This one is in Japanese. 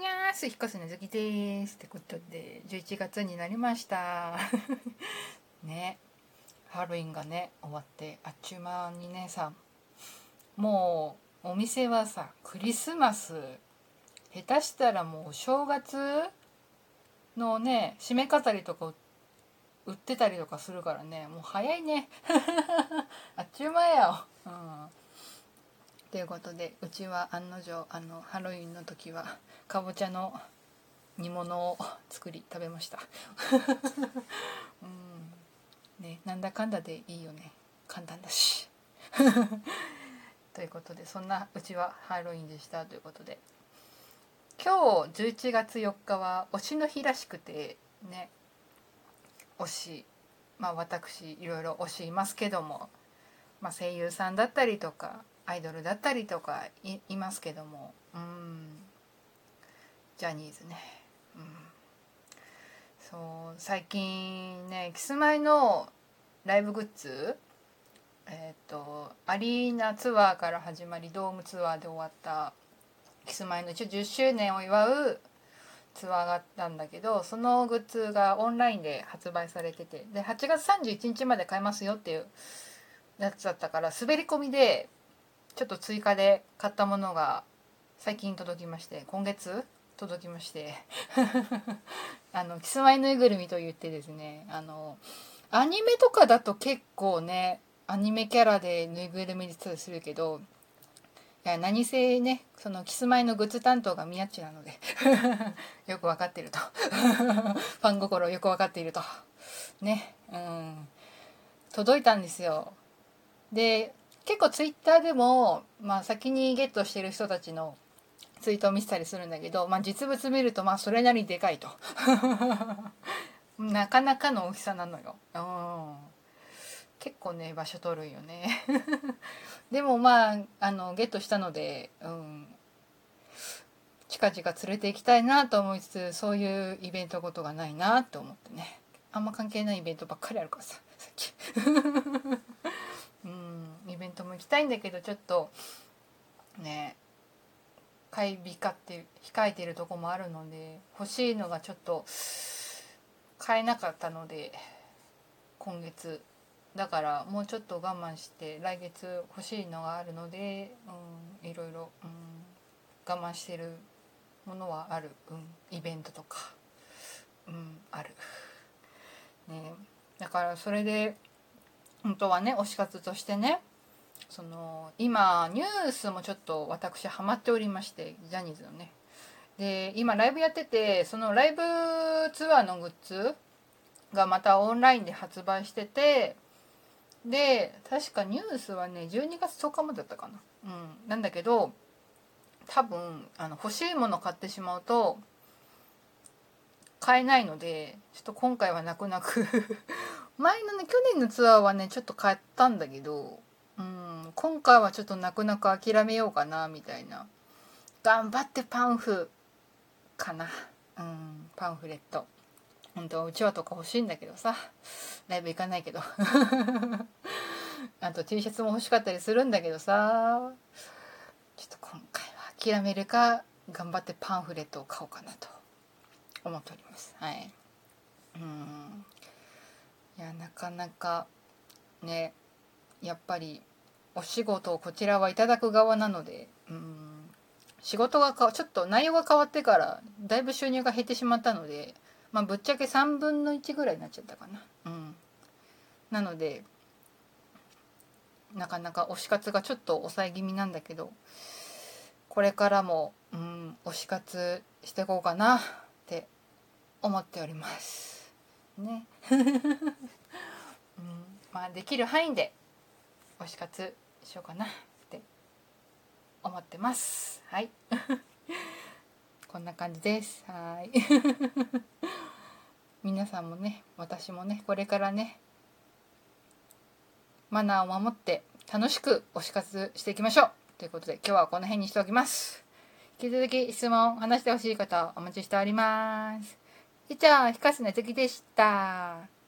にゃーす、ひこすねずきです。ってことで、11月になりました。ね。ハロウィンがね、終わって、あっちゅう間にね、さ、もう、お店はさ、クリスマス、下手したらもう、正月のね、締め飾りとか売ってたりとかするからね、もう早いね。あっちゅう間やよ。うん。ということでうちは案の定あのハロウィンの時はかぼちゃの煮物を作り食べました。うん。ねなんだかんだでいいよね。簡単だし。ということでそんなうちはハロウィンでしたということで。今日11月4日は推しの日らしくてね推し。まあ私いろいろ推しいますけども、まあ、声優さんだったりとかアイドルだったりとかいいますけども。うん。ジャニーズね、うん、そう最近ねキスマイのライブグッズえっ、とアリーナツアーから始まりドームツアーで終わったキスマイの一応10周年を祝うツアーがあったんだけどそのグッズがオンラインで発売されててで8月31日まで買えますよっていうやつだったから滑り込みでちょっと追加で買ったものが最近届きまして今月届きまして あのキスマイぬいぐるみと言ってですねあのアニメとかだと結構ねアニメキャラでぬいぐるみでたりするけどいや何せねそのキスマイのグッズ担当が宮地なので よく分かってると。ファン心よく分かっていると。ねうん。届いたんですよ。で結構ツイッターでも、まあ、先にゲットしてる人たちのツイートを見せたりするんだけど、まあ、実物見るとまあそれなりにでかいと。なかなかの大きさなのよ、うん、結構ね場所取るよね。でもまああのゲットしたので、うん、近々連れて行きたいなと思いつつそういうイベントことがないなと思ってね。あんま関係ないイベントばっかりあるからささっき。うんイベントも行きたいんだけどちょっとね買い控って控えてるとこもあるので欲しいのがちょっと買えなかったので今月だからもうちょっと我慢して来月欲しいのがあるので、うん、いろいろ、うん、我慢してるものはある、うん、イベントとか、うん、ある。ね、だからそれで本当はね推し活としてねその今ニュースもちょっと私ハマっておりましてジャニーズのね。で今ライブやっててそのライブツアーのグッズがまたオンラインで発売しててで確かニュースはね12月10日までだったかな。うん。なんだけど多分あの欲しいもの買ってしまうと買えないのでちょっと今回は泣く泣く前のね去年のツアーはねちょっと買ったんだけどうん今回はちょっと泣く泣く諦めようかなみたいな。頑張ってパンフかな。うんパンフレット。本当はうちわとか欲しいんだけどさ。ライブ行かないけど。あと T シャツも欲しかったりするんだけどさ。ちょっと今回は諦めるか頑張ってパンフレットを買おうかなと思っております。はい。うん。いやなかなかねやっぱりお仕事をこちらはいただく側なのでうん仕事がかちょっと内容が変わってからだいぶ収入が減ってしまったので、まあ、ぶっちゃけ3分の1ぐらいになっちゃったかな。うん。なのでなかなか推し活がちょっと抑え気味なんだけどこれからも、うん、推し活していこうかなって思っております。ね、うん、まあできる範囲で推し活しようかなって思ってます。はい。こんな感じです。はい。皆さんもね私もねこれからねマナーを守って楽しく推し活していきましょう。ということで今日はこの辺にしておきます。引き続き質問話してほしい方お待ちしております。以上ひかすのつきでした。